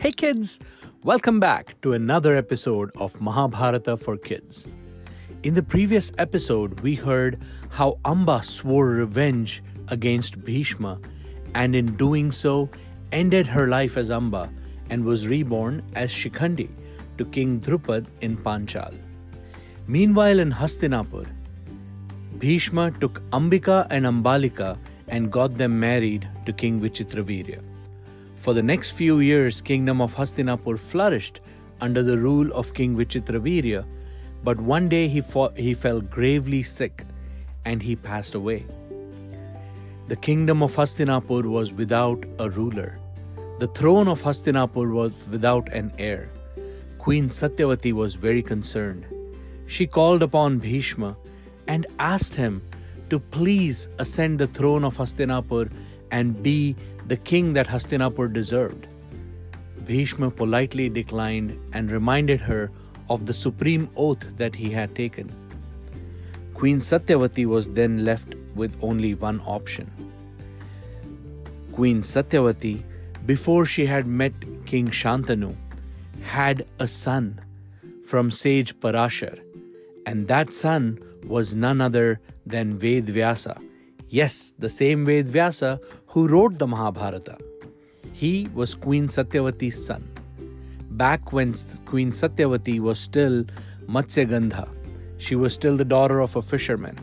Hey kids, welcome back to another episode of Mahabharata for Kids. In the previous episode, we heard how Amba swore revenge against Bhishma and in doing so ended her life as Amba and was reborn as Shikhandi to King Drupad in Panchal. Meanwhile, in Hastinapur, Bhishma took Ambika and Ambalika and got them married to King Vichitravirya. For the next few years, kingdom of Hastinapur flourished under the rule of King Vichitravirya, but one day he, fought, he fell gravely sick and he passed away. The kingdom of Hastinapur was without a ruler. The throne of Hastinapur was without an heir. Queen Satyavati was very concerned. She called upon Bhishma and asked him to please ascend the throne of Hastinapur and be the king that Hastinapur deserved. Bhishma politely declined and reminded her of the supreme oath that he had taken. Queen Satyavati was then left with only one option. Queen Satyavati, before she had met King Shantanu, had a son from sage Parashar, and that son was none other than Ved Vyasa. Yes, the same Ved Vyasa who wrote the Mahabharata. He was Queen Satyavati's son. Back when Queen Satyavati was still Matsyagandha, she was still the daughter of a fisherman.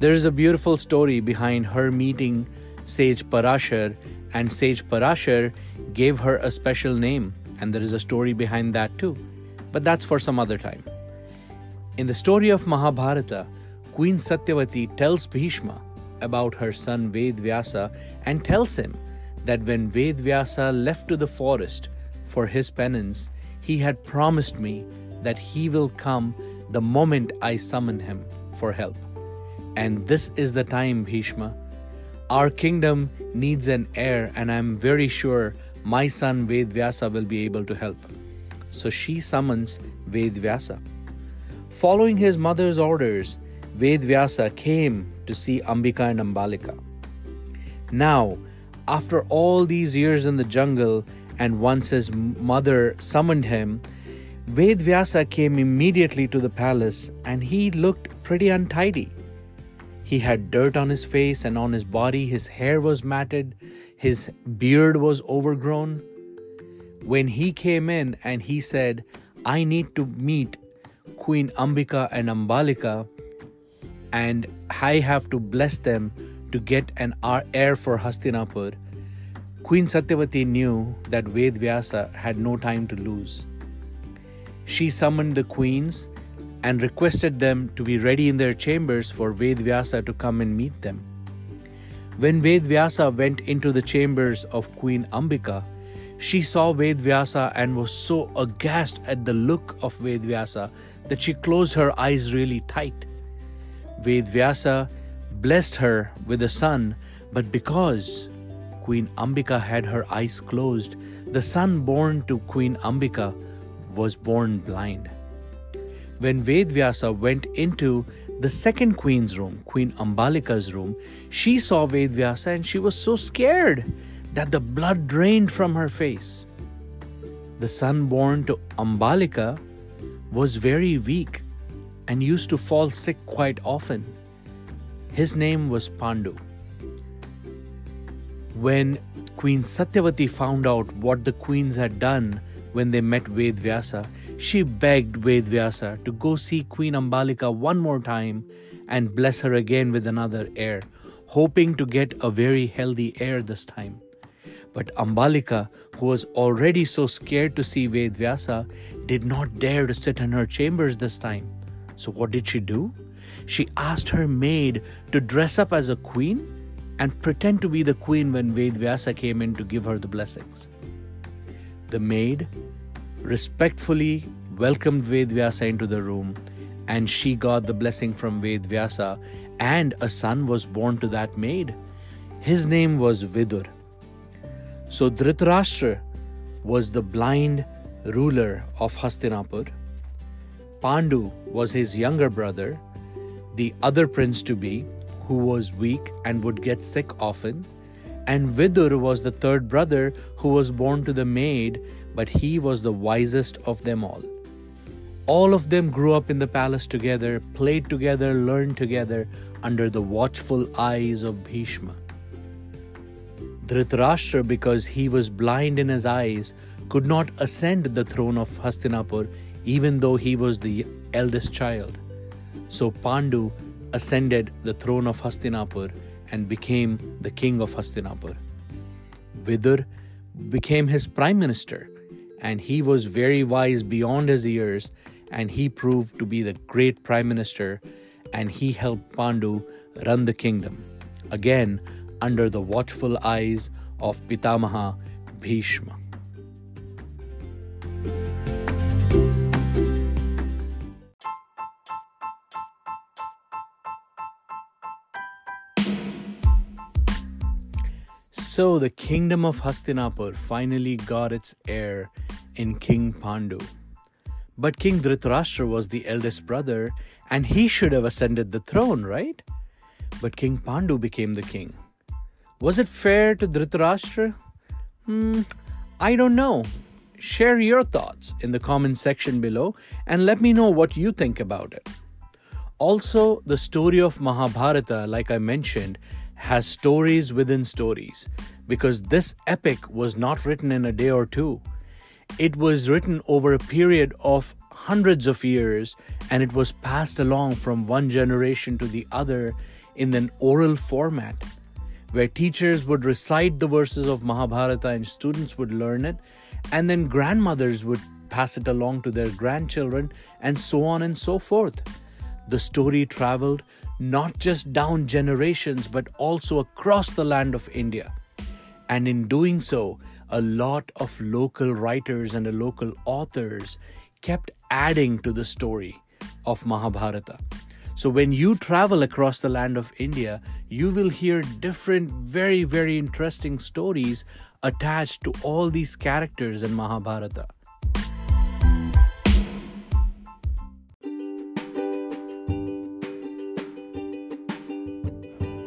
There is a beautiful story behind her meeting sage Parashar, and sage Parashar gave her a special name, and there is a story behind that too. But that's for some other time. In the story of Mahabharata, Queen Satyavati tells Bhishma about her son Vedvyasa and tells him that when Vedvyasa left to the forest for his penance, he had promised me that he will come the moment I summon him for help. And this is the time, Bhishma. Our kingdom needs an heir, and I'm very sure my son Vedvyasa will be able to help. So she summons Vedvyasa. Following his mother's orders, Vedvyasa came to see Ambika and Ambalika. Now, after all these years in the jungle, and once his mother summoned him, Vedvyasa came immediately to the palace and he looked pretty untidy. He had dirt on his face and on his body, his hair was matted, his beard was overgrown. When he came in and he said, I need to meet Queen Ambika and Ambalika, and I have to bless them to get an heir for Hastinapur, Queen Satyavati knew that Vedvyasa had no time to lose. She summoned the queens and requested them to be ready in their chambers for Vedvyasa to come and meet them. When Vedvyasa went into the chambers of Queen Ambika, she saw Vedvyasa and was so aghast at the look of Vedvyasa that she closed her eyes really tight. Vedvyasa blessed her with a son, but because Queen Ambika had her eyes closed, the son born to Queen Ambika was born blind. When Vedvyasa went into the second queen's room, Queen Ambalika's room, she saw Vedvyasa and she was so scared that the blood drained from her face. The son born to Ambalika was very weak and used to fall sick quite often. His name was Pandu. When Queen Satyavati found out what the queens had done when they met Vedvyasa, she begged Vedvyasa to go see Queen Ambalika one more time and bless her again with another heir, hoping to get a very healthy heir this time. But Ambalika, who was already so scared to see Vedvyasa, did not dare to sit in her chambers this time. So, what did she do? She asked her maid to dress up as a queen and pretend to be the queen when Vedvyasa came in to give her the blessings. The maid respectfully welcomed Vedvyasa into the room and she got the blessing from Vedvyasa and a son was born to that maid. His name was Vidur. So Dhritarashtra was the blind ruler of Hastinapur. Pandu was his younger brother, the other prince to be, who was weak and would get sick often. And Vidur was the third brother who was born to the maid but he was the wisest of them all. All of them grew up in the palace together, played together, learned together under the watchful eyes of Bhishma. Dhritarashtra, because he was blind in his eyes, could not ascend the throne of Hastinapur even though he was the eldest child. So Pandu ascended the throne of Hastinapur and became the king of Hastinapur. Vidur became his prime minister, and he was very wise beyond his years, and he proved to be the great prime minister, and he helped Pandu run the kingdom, again under the watchful eyes of Pitamaha Bhishma. So the kingdom of Hastinapur finally got its heir in King Pandu. But King Dhritarashtra was the eldest brother, and he should have ascended the throne, right? But King Pandu became the king. Was it fair to Dhritarashtra? Hmm, I don't know. Share your thoughts in the comment section below and let me know what you think about it. Also, the story of Mahabharata, like I mentioned, has stories within stories because this epic was not written in a day or two. It was written over a period of hundreds of years and it was passed along from one generation to the other in an oral format where teachers would recite the verses of Mahabharata and students would learn it, and then grandmothers would pass it along to their grandchildren, and so on and so forth. The story traveled not just down generations but also across the land of India. And in doing so, a lot of local writers and local authors kept adding to the story of Mahabharata. So, when you travel across the land of India, you will hear different, very, very interesting stories attached to all these characters in Mahabharata.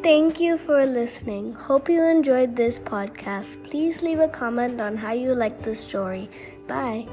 Thank you for listening. Hope you enjoyed this podcast. Please leave a comment on how you liked the story. Bye.